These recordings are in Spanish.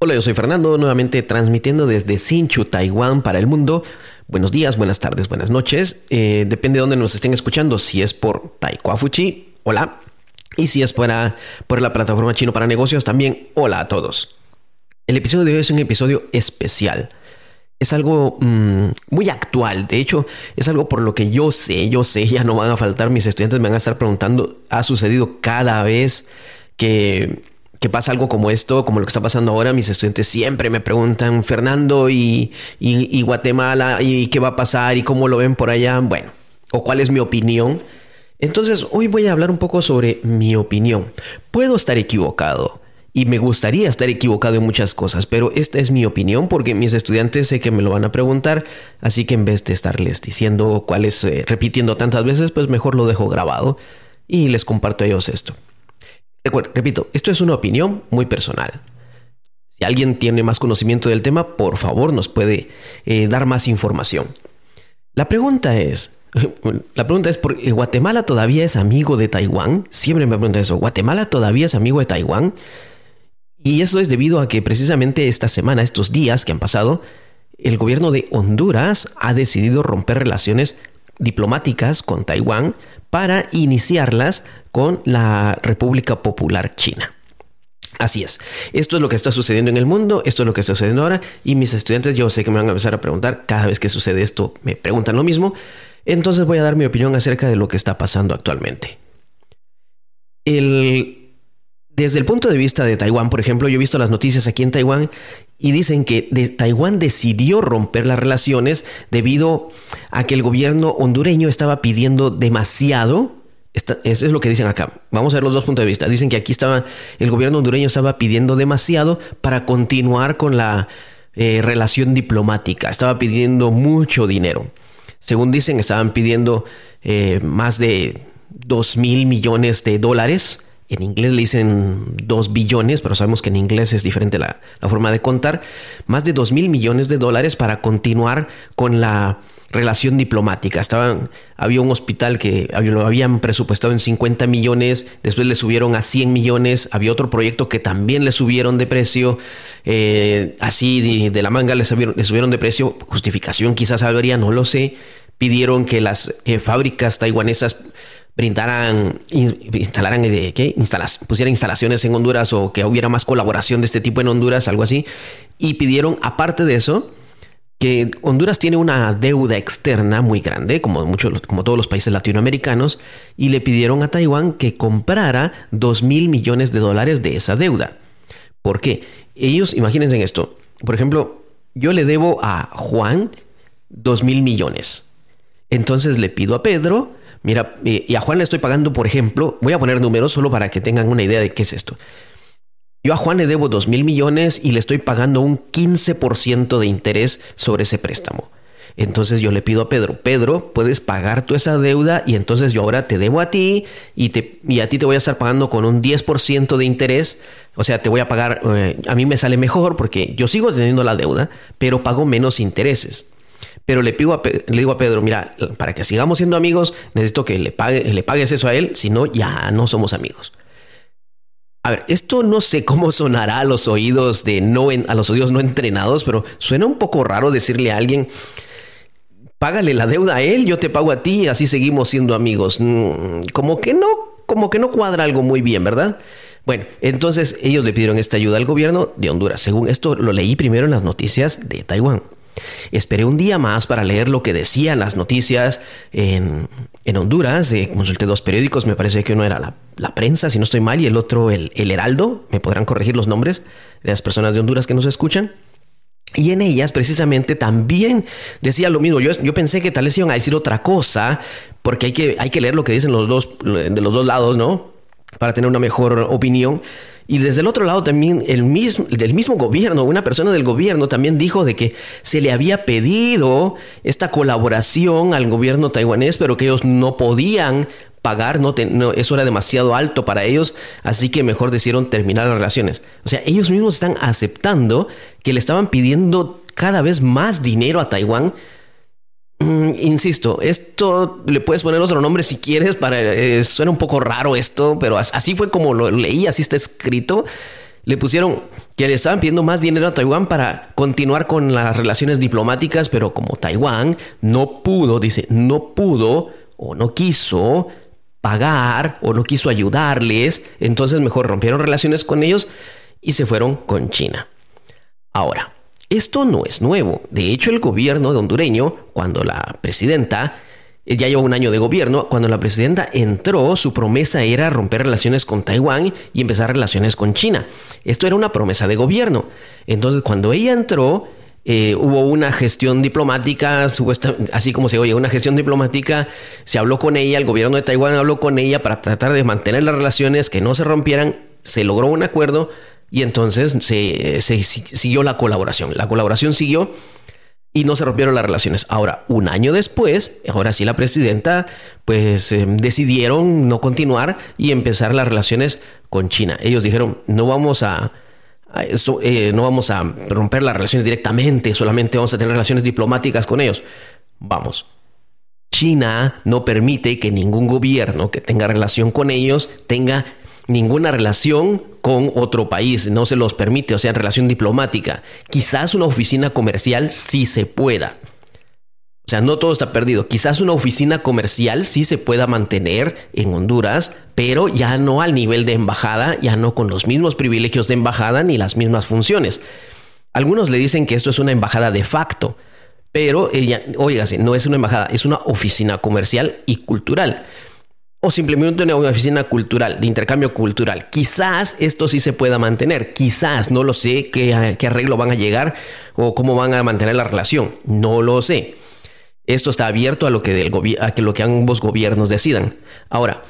Hola, yo soy Fernando, nuevamente transmitiendo desde Sinchu, Taiwán para el mundo. Buenos días, buenas tardes, buenas noches. Eh, depende de dónde nos estén escuchando. Si es por Taekwafuchi, hola. Y si es por la plataforma Chino para Negocios, también hola a todos. El episodio de hoy es un episodio especial. Es algo mm, muy actual. De hecho, es algo por lo que yo sé, yo sé, ya no van a faltar mis estudiantes, me van a estar preguntando. Ha sucedido cada vez que que pasa algo como esto, como lo que está pasando ahora, mis estudiantes siempre me preguntan, Fernando, ¿y, Guatemala? ¿Y qué va a pasar? ¿Y cómo lo ven por allá? Bueno, o cuál es mi opinión. Entonces, hoy voy a hablar un poco sobre mi opinión. Puedo estar equivocado y me gustaría estar equivocado en muchas cosas, pero esta es mi opinión porque mis estudiantes sé que me lo van a preguntar, así que en vez de estarles diciendo cuáles, eh, repitiendo tantas veces, pues mejor lo dejo grabado y les comparto a ellos esto repito, esto es una opinión muy personal. Si alguien tiene más conocimiento del tema, por favor nos puede eh, dar más información. La pregunta es, la pregunta es, ¿por ¿Guatemala todavía es amigo de Taiwán? Siempre me preguntan eso, ¿Guatemala todavía es amigo de Taiwán? Y eso es debido a que precisamente esta semana, estos días que han pasado, el gobierno de Honduras ha decidido romper relaciones diplomáticas con Taiwán para iniciarlas con la República Popular China. Así es. Esto es lo que está sucediendo en el mundo, esto es lo que está sucediendo ahora y mis estudiantes yo sé que me van a empezar a preguntar, cada vez que sucede esto me preguntan lo mismo, entonces voy a dar mi opinión acerca de lo que está pasando actualmente. desde el punto de vista de Taiwán, por ejemplo, yo he visto las noticias aquí en Taiwán y dicen que Taiwán decidió romper las relaciones debido a que el gobierno hondureño estaba pidiendo demasiado eso es lo que dicen acá. Vamos a ver los dos puntos de vista. Dicen que aquí estaba, el gobierno hondureño estaba pidiendo demasiado para continuar con la eh, relación diplomática. Estaba pidiendo mucho dinero. Según dicen, estaban pidiendo eh, más de 2 mil millones de dólares. En inglés le dicen 2 billones, pero sabemos que en inglés es diferente la, forma de contar. Más de 2 mil millones de dólares para continuar con la relación diplomática. Estaban, había un hospital que lo habían presupuestado en 50 millones, después le subieron a 100 millones, había otro proyecto que también le subieron de precio, eh, así de, la manga le subieron, le subieron, de precio, justificación quizás habría, no lo sé, pidieron que las eh, fábricas taiwanesas brindaran, instalaran, eh, ¿qué? Pusieran instalaciones en Honduras o que hubiera más colaboración de este tipo en Honduras, algo así, y pidieron, aparte de eso, que Honduras tiene una deuda externa muy grande, como, muchos, como todos los países latinoamericanos, y le pidieron a Taiwán que comprara 2 mil millones de dólares de esa deuda. ¿Por qué? Ellos, imagínense en esto, por ejemplo, yo le debo a Juan 2 mil millones. Entonces le pido a Pedro, mira, y a Juan le estoy pagando, por ejemplo, voy a poner números solo para que tengan una idea de qué es esto. Yo a Juan le debo 2 mil millones y le estoy pagando un 15% de interés sobre ese préstamo. Entonces yo le pido a Pedro, Pedro, puedes pagar tú esa deuda y entonces yo ahora te debo a ti y, te, y a ti te voy a estar pagando con un 10% de interés. O sea, te voy a pagar, eh, a mí me sale mejor porque yo sigo teniendo la deuda, pero pago menos intereses. Pero le, pido a, le digo a Pedro, mira, para que sigamos siendo amigos, necesito que le, pague, le pagues eso a él, si no, ya no somos amigos. A ver, esto no sé cómo sonará a los oídos de no a los oídos no entrenados, pero suena un poco raro decirle a alguien, págale la deuda a él, yo te pago a ti así seguimos siendo amigos. Mm, como que no, como que no cuadra algo muy bien, ¿verdad? Bueno, entonces ellos le pidieron esta ayuda al gobierno de Honduras. Según esto lo leí primero en las noticias de Taiwán. Esperé un día más para leer lo que decían las noticias en, Honduras. Eh, consulté dos periódicos, me parece que uno era la, prensa, si no estoy mal, y el otro el, Heraldo. Me podrán corregir los nombres de las personas de Honduras que nos escuchan. Y en ellas precisamente también decía lo mismo. Yo, yo pensé que tal vez iban a decir otra cosa, porque hay que, hay que leer lo que dicen los dos, de los dos lados, ¿no? Para tener una mejor opinión. Y desde el otro lado también el mismo, del mismo gobierno, una persona del gobierno también dijo de que se le había pedido esta colaboración al gobierno taiwanés, pero que ellos no podían pagar, no, eso era demasiado alto para ellos, así que mejor decidieron terminar las relaciones. O sea, ellos mismos están aceptando que le estaban pidiendo cada vez más dinero a Taiwán insisto, esto le puedes poner otro nombre si quieres, para, eh, suena un poco raro esto, pero así fue como lo leí, así está escrito. le pusieron que le estaban pidiendo más dinero a Taiwán para continuar con las relaciones diplomáticas, pero como Taiwán no pudo, dice, no pudo o no quiso pagar o no quiso ayudarles, entonces mejor rompieron relaciones con ellos y se fueron con China. Ahora, esto no es nuevo. De hecho, el gobierno de hondureño, cuando la presidenta ya lleva un año de gobierno, cuando la presidenta entró, su promesa era romper relaciones con Taiwán y empezar relaciones con China. Esto era una promesa de gobierno. Entonces, cuando ella entró, eh, hubo una gestión diplomática, así como se oye, una gestión diplomática, se habló con ella, el gobierno de Taiwán habló con ella para tratar de mantener las relaciones, que no se rompieran, se logró un acuerdo y entonces se siguió la colaboración. La colaboración siguió y no se rompieron las relaciones. Ahora, un año después, ahora sí la presidenta, pues eh, decidieron no continuar y empezar las relaciones con China. Ellos dijeron, no vamos a, eh, no vamos a romper las relaciones directamente, solamente vamos a tener relaciones diplomáticas con ellos. Vamos. China no permite que ningún gobierno que tenga relación con ellos tenga ninguna relación con otro país, no se los permite, o sea, relación diplomática. Quizás una oficina comercial sí se pueda. O sea, no todo está perdido. Quizás una oficina comercial sí se pueda mantener en Honduras, pero ya no al nivel de embajada, ya no con los mismos privilegios de embajada ni las mismas funciones. Algunos le dicen que esto es una embajada de facto, pero ella, óigase, no es una embajada, es una oficina comercial y cultural o simplemente una oficina cultural, de intercambio cultural. Quizás esto sí se pueda mantener, quizás, no lo sé qué, arreglo van a llegar o cómo van a mantener la relación, no lo sé. Esto está abierto a lo que, a que, lo que ambos gobiernos decidan. Ahora,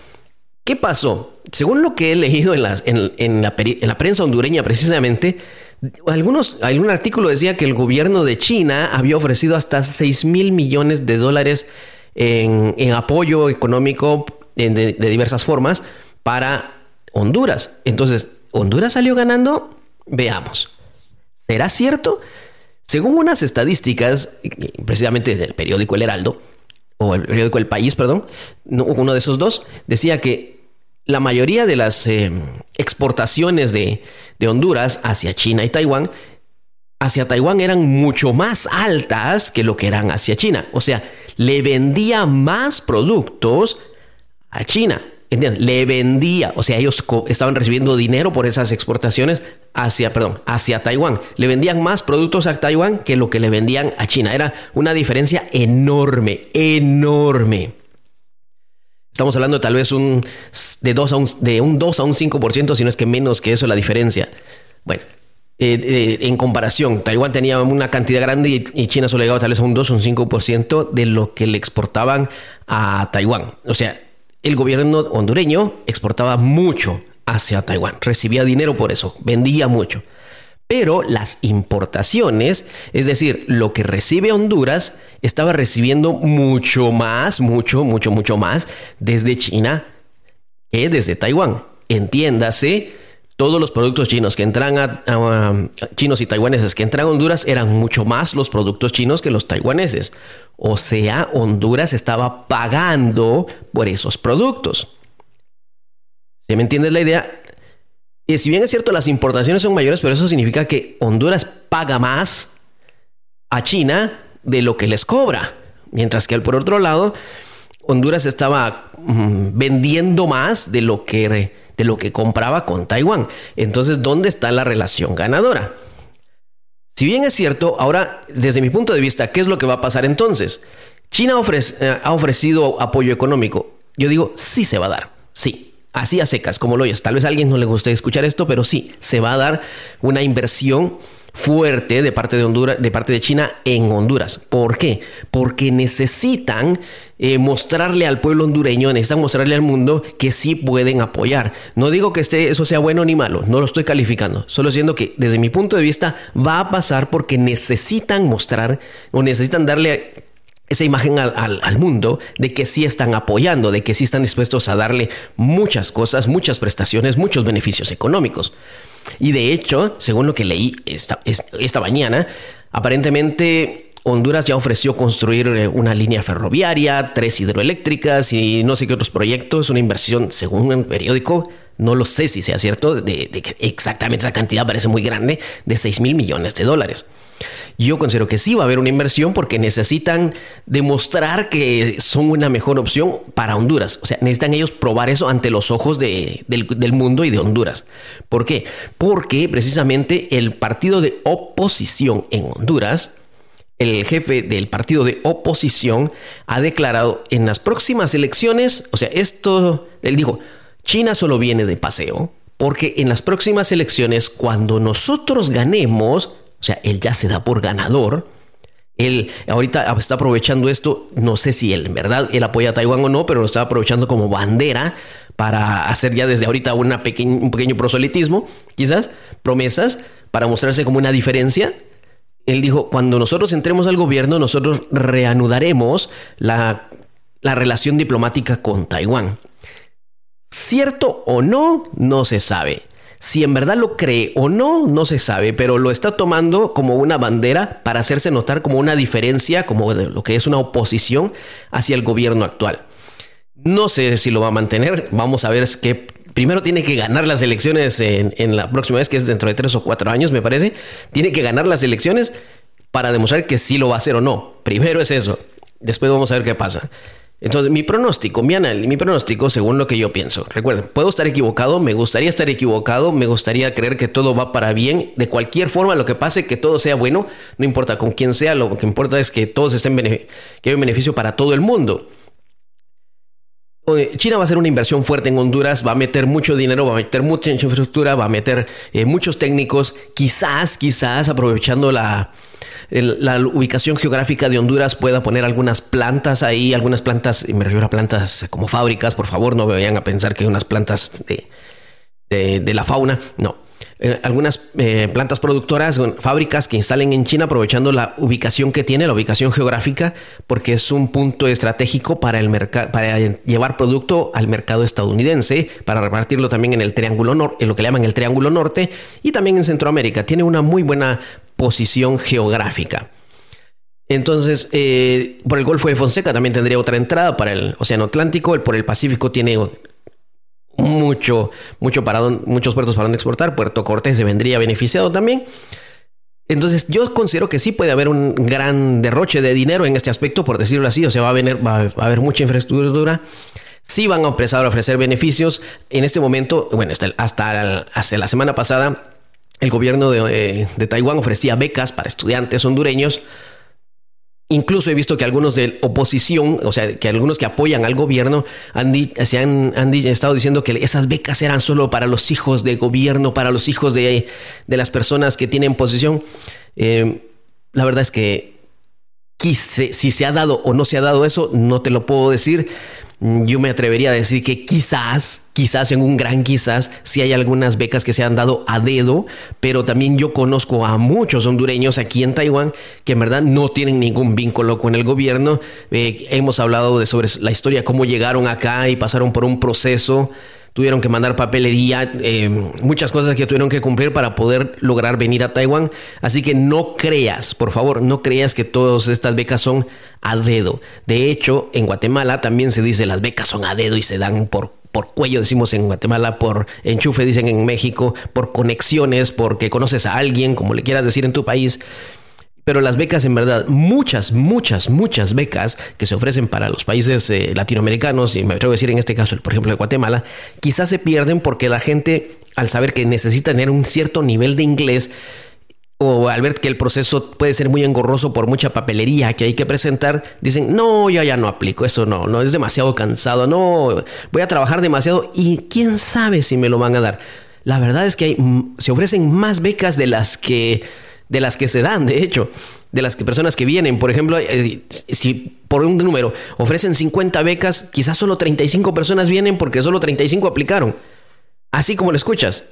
¿qué pasó? Según lo que he leído en, en, la, prensa hondureña precisamente, algunos, algún artículo decía que el gobierno de China había ofrecido hasta 6 mil millones de dólares en, en apoyo económico de, diversas formas para Honduras. Entonces, ¿Honduras salió ganando? Veamos. ¿Será cierto? Según unas estadísticas, precisamente del periódico El Heraldo, o el periódico El País, perdón, uno de esos dos, decía que la mayoría de las eh, exportaciones de, de Honduras hacia China y Taiwán, hacia Taiwán eran mucho más altas que lo que eran hacia China. O sea, le vendía más productos a China. Le vendía, o sea, ellos estaban recibiendo dinero por esas exportaciones hacia, perdón, hacia Taiwán. Le vendían más productos a Taiwán que lo que le vendían a China. Era una diferencia enorme, enorme. Estamos hablando tal vez un, de, a un, de un 2 a un 5%, si no es que menos que eso la diferencia. Bueno, eh, eh, en comparación, Taiwán tenía una cantidad grande y, y China solo llegaba tal vez a un 2 o un 5% de lo que le exportaban a Taiwán. O sea, el gobierno hondureño exportaba mucho hacia Taiwán, recibía dinero por eso, vendía mucho. Pero las importaciones, es decir, lo que recibe Honduras, estaba recibiendo mucho más, mucho, mucho, mucho más desde China que desde Taiwán. Entiéndase, todos los productos chinos que entran a, chinos y taiwaneses que entran a Honduras eran mucho más los productos chinos que los taiwaneses. O sea, Honduras estaba pagando por esos productos. ¿Se me entiende la idea? Y si bien es cierto, las importaciones son mayores, pero eso significa que Honduras paga más a China de lo que les cobra. Mientras que por otro lado, Honduras estaba mm, vendiendo más de lo que de lo que compraba con Taiwán. Entonces, ¿dónde está la relación ganadora? Si bien es cierto, ahora, desde mi punto de vista, ¿qué es lo que va a pasar entonces? China eh, ha ofrecido apoyo económico. Yo digo, sí se va a dar, sí. Así a secas, como lo oyes. Tal vez a alguien no le guste escuchar esto, pero sí, se va a dar una inversión fuerte de parte de Honduras, de parte de China en Honduras. ¿Por qué? Porque necesitan eh, mostrarle al pueblo hondureño, necesitan mostrarle al mundo que sí pueden apoyar. No digo que este, eso sea bueno ni malo, no lo estoy calificando, solo siendo que desde mi punto de vista va a pasar porque necesitan mostrar o necesitan darle esa imagen al, al, mundo de que sí están apoyando, de que sí están dispuestos a darle muchas cosas, muchas prestaciones, muchos beneficios económicos. Y de hecho, según lo que leí esta, esta mañana, aparentemente Honduras ya ofreció construir eh, una línea ferroviaria, tres hidroeléctricas y no sé qué otros proyectos, una inversión, según el periódico, no lo sé si sea cierto, de, de que exactamente esa cantidad parece muy grande, de 6 mil millones de dólares. Yo considero que sí va a haber una inversión porque necesitan demostrar que son una mejor opción para Honduras. O sea, necesitan ellos probar eso ante los ojos del, del mundo y de Honduras. ¿Por qué? Porque precisamente el partido de oposición en Honduras, el jefe del partido de oposición, ha declarado en las próximas elecciones, o sea, esto, él dijo, China solo viene de paseo, porque en las próximas elecciones, cuando nosotros ganemos, o sea, él ya se da por ganador. Él ahorita está aprovechando esto, no sé si él en verdad él apoya a Taiwán o no, pero lo está aprovechando como bandera para hacer ya desde ahorita una un pequeño proselitismo, quizás, promesas, para mostrarse como una diferencia. Él dijo, cuando nosotros entremos al gobierno, nosotros reanudaremos la, la relación diplomática con Taiwán. ¿Cierto o no? No se sabe. Si en verdad lo cree o no, no se sabe, pero lo está tomando como una bandera para hacerse notar como una diferencia, como lo que es una oposición hacia el gobierno actual. No sé si lo va a mantener, vamos a ver que primero tiene que ganar las elecciones en, en, la próxima vez, que es dentro de tres o cuatro años, me parece. Tiene que ganar las elecciones para demostrar que sí lo va a hacer o no. Primero es eso. Después vamos a ver qué pasa. Entonces, mi pronóstico, mi análisis, mi pronóstico, según lo que yo pienso. Recuerden, puedo estar equivocado, me gustaría estar equivocado, me gustaría creer que todo va para bien. De cualquier forma, lo que pase, que todo sea bueno, no importa con quién sea, lo que importa es que todos estén que haya un beneficio para todo el mundo. China va a hacer una inversión fuerte en Honduras, va a meter mucho dinero, va a meter mucha infraestructura, va a meter eh, muchos técnicos, quizás, quizás aprovechando la, la ubicación geográfica de Honduras pueda poner algunas plantas ahí, algunas plantas, me refiero a plantas como fábricas, por favor, no vayan a pensar que unas plantas de, de, la fauna, no. Eh, algunas eh, plantas productoras, fábricas que instalen en China aprovechando la ubicación que tiene, la ubicación geográfica, porque es un punto estratégico para, el para llevar producto al mercado estadounidense, para repartirlo también en el triángulo norte, en lo que le llaman el triángulo norte, y también en Centroamérica. Tiene una muy buena posición geográfica. Entonces, eh, por el Golfo de Fonseca también tendría otra entrada para el Océano Atlántico. El por el Pacífico tiene mucho, mucho para muchos puertos para donde exportar. Puerto Cortés se vendría beneficiado también. Entonces, yo considero que sí puede haber un gran derroche de dinero en este aspecto, por decirlo así. O sea, va a, haber mucha infraestructura. Sí van a empezar a ofrecer beneficios. En este momento, bueno, hasta, hasta la semana pasada, el gobierno de, Taiwán ofrecía becas para estudiantes hondureños. Incluso he visto que algunos de oposición, o sea, que algunos que apoyan al gobierno han, se han, estado diciendo que esas becas eran solo para los hijos de gobierno, para los hijos de, las personas que tienen posición. Eh, la verdad es que quise, si se ha dado o no se ha dado eso, no te lo puedo decir. Yo me atrevería a decir que quizás, quizás en un gran quizás, sí hay algunas becas que se han dado a dedo, pero también yo conozco a muchos hondureños aquí en Taiwán que en verdad no tienen ningún vínculo con el gobierno. Eh, hemos hablado de sobre la historia, cómo llegaron acá y pasaron por un proceso tuvieron que mandar papelería, eh, muchas cosas que tuvieron que cumplir para poder lograr venir a Taiwán. Así que no creas, por favor, no creas que todas estas becas son a dedo. De hecho, en Guatemala también se dice las becas son a dedo y se dan por por cuello, decimos en Guatemala, por enchufe, dicen en México, por conexiones, porque conoces a alguien, como le quieras decir en tu país. Pero las becas, en verdad, muchas, muchas, muchas becas que se ofrecen para los países eh, latinoamericanos, y me atrevo a decir en este caso, por ejemplo, de Guatemala, quizás se pierden porque la gente, al saber que necesita tener un cierto nivel de inglés, o al ver que el proceso puede ser muy engorroso por mucha papelería que hay que presentar, dicen, no, yo ya no aplico, eso no, no, es demasiado cansado, no, voy a trabajar demasiado y quién sabe si me lo van a dar. La verdad es que hay, se ofrecen más becas de las que de las que se dan, de hecho, de las que personas que vienen. Por ejemplo, eh, si por un número ofrecen 50 becas, quizás solo 35 personas vienen porque solo 35 aplicaron. Así como lo escuchas.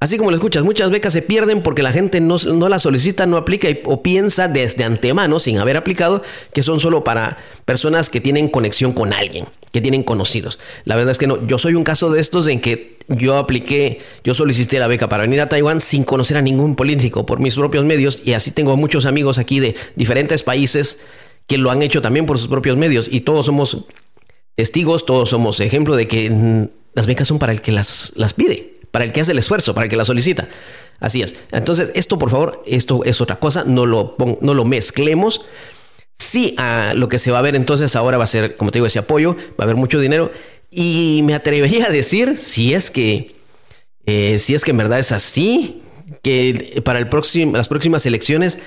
Así como lo escuchas, muchas becas se pierden porque la gente no, no las solicita, no aplica o piensa desde antemano, sin haber aplicado, que son solo para personas que tienen conexión con alguien, que tienen conocidos. La verdad es que no, yo soy un caso de estos en que yo apliqué, yo solicité la beca para venir a Taiwán sin conocer a ningún político por mis propios medios y así tengo muchos amigos aquí de diferentes países que lo han hecho también por sus propios medios y todos somos testigos, todos somos ejemplo de que las becas son para el que las, las pide, para el que hace el esfuerzo, para el que las solicita. Así es. Entonces, esto, por favor, esto es otra cosa, no lo, no lo mezclemos. Sí, a lo que se va a ver entonces ahora va a ser, como te digo, ese apoyo, va a haber mucho dinero. Y me atrevería a decir, si es que, eh, si es que en verdad es así, que para el próximo, las próximas elecciones,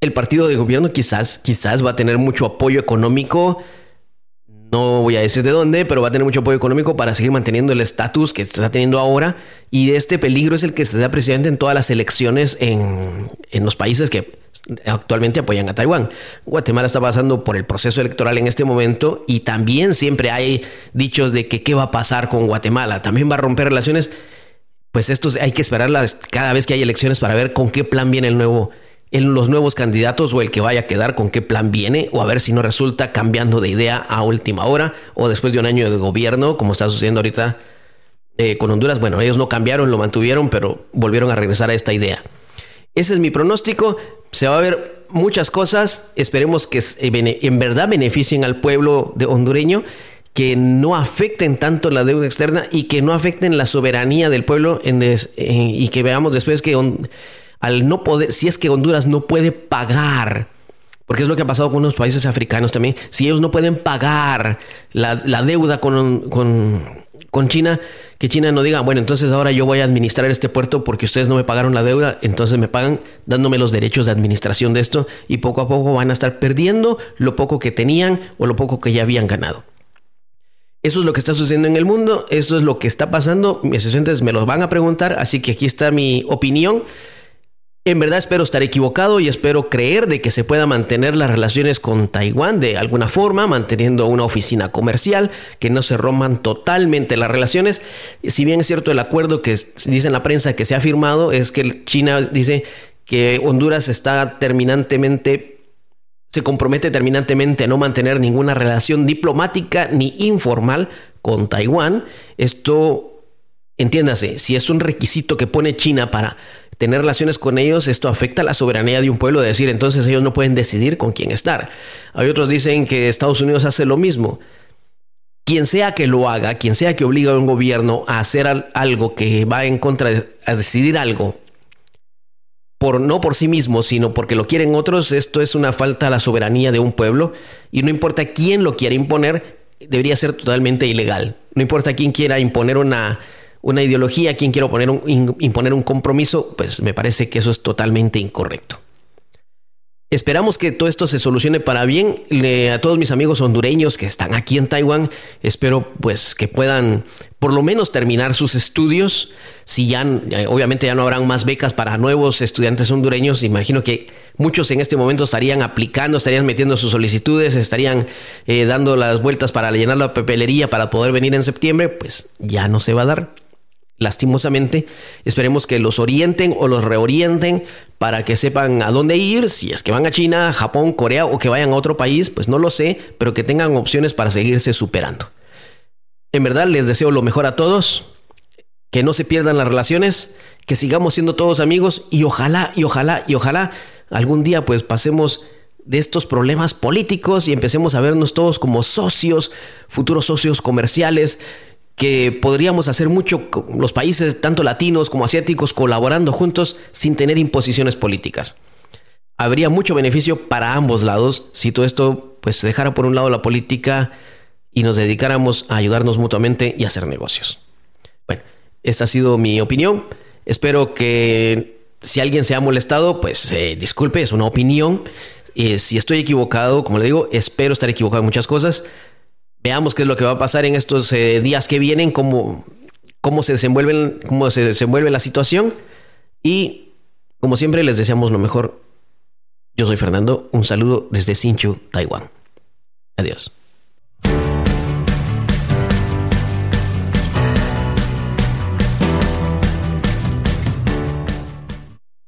el partido de gobierno quizás, quizás va a tener mucho apoyo económico no voy a decir de dónde, pero va a tener mucho apoyo económico para seguir manteniendo el estatus que está teniendo ahora. Y este peligro es el que se da presidente en todas las elecciones en, los países que actualmente apoyan a Taiwán. Guatemala está pasando por el proceso electoral en este momento y también siempre hay dichos de que qué va a pasar con Guatemala. También va a romper relaciones. Pues esto hay que esperarlas cada vez que hay elecciones para ver con qué plan viene el nuevo en los nuevos candidatos o el que vaya a quedar con qué plan viene o a ver si no resulta cambiando de idea a última hora o después de un año de gobierno como está sucediendo ahorita eh, con Honduras. Bueno, ellos no cambiaron, lo mantuvieron, pero volvieron a regresar a esta idea. Ese es mi pronóstico. Se va a ver muchas cosas. Esperemos que en verdad beneficien al pueblo de hondureño, que no afecten tanto la deuda externa y que no afecten la soberanía del pueblo y que veamos después que al no poder, si es que Honduras no puede pagar, porque es lo que ha pasado con unos países africanos también, si ellos no pueden pagar la, deuda con, con, China, que China no diga, bueno, entonces ahora yo voy a administrar este puerto porque ustedes no me pagaron la deuda, entonces me pagan dándome los derechos de administración de esto y poco a poco van a estar perdiendo lo poco que tenían o lo poco que ya habían ganado. Eso es lo que está sucediendo en el mundo, eso es lo que está pasando, mis estudiantes me los van a preguntar, así que aquí está mi opinión. En verdad espero estar equivocado y espero creer de que se pueda mantener las relaciones con Taiwán de alguna forma, manteniendo una oficina comercial, que no se rompan totalmente las relaciones. Si bien es cierto el acuerdo que dice en la prensa que se ha firmado, es que China dice que Honduras está terminantemente, se compromete terminantemente a no mantener ninguna relación diplomática ni informal con Taiwán. Esto, entiéndase, si es un requisito que pone China para tener relaciones con ellos, esto afecta la soberanía de un pueblo, de decir, entonces ellos no pueden decidir con quién estar. Hay otros dicen que Estados Unidos hace lo mismo. Quien sea que lo haga, quien sea que obliga a un gobierno a hacer algo que va en contra de a decidir algo, por, no por sí mismo, sino porque lo quieren otros, esto es una falta a la soberanía de un pueblo y no importa quién lo quiera imponer, debería ser totalmente ilegal. No importa quién quiera imponer una, una ideología, quien quiero poner un, imponer un compromiso, pues me parece que eso es totalmente incorrecto. Esperamos que todo esto se solucione para bien. a todos mis amigos hondureños que están aquí en Taiwán, espero pues que puedan por lo menos terminar sus estudios. Si ya, obviamente ya no habrán más becas para nuevos estudiantes hondureños, imagino que muchos en este momento estarían aplicando, estarían metiendo sus solicitudes, estarían eh, dando las vueltas para llenar la papelería para poder venir en septiembre, pues ya no se va a dar lastimosamente. Esperemos que los orienten o los reorienten para que sepan a dónde ir, si es que van a China, Japón, Corea o que vayan a otro país, pues no lo sé, pero que tengan opciones para seguirse superando. En verdad les deseo lo mejor a todos, que no se pierdan las relaciones, que sigamos siendo todos amigos y ojalá y ojalá y ojalá algún día pues pasemos de estos problemas políticos y empecemos a vernos todos como socios, futuros socios comerciales, que podríamos hacer mucho los países, tanto latinos como asiáticos, colaborando juntos sin tener imposiciones políticas. Habría mucho beneficio para ambos lados si todo esto pues dejara por un lado la política y nos dedicáramos a ayudarnos mutuamente y hacer negocios. Bueno, esta ha sido mi opinión. Espero que si alguien se ha molestado, pues eh, disculpe, es una opinión. Eh, si estoy equivocado, como le digo, espero estar equivocado en muchas cosas. Veamos qué es lo que va a pasar en estos eh, días que vienen, cómo, cómo, se desenvuelven, cómo se desenvuelve la situación. Y como siempre, les deseamos lo mejor. Yo soy Fernando. Un saludo desde Sinchu, Taiwán. Adiós.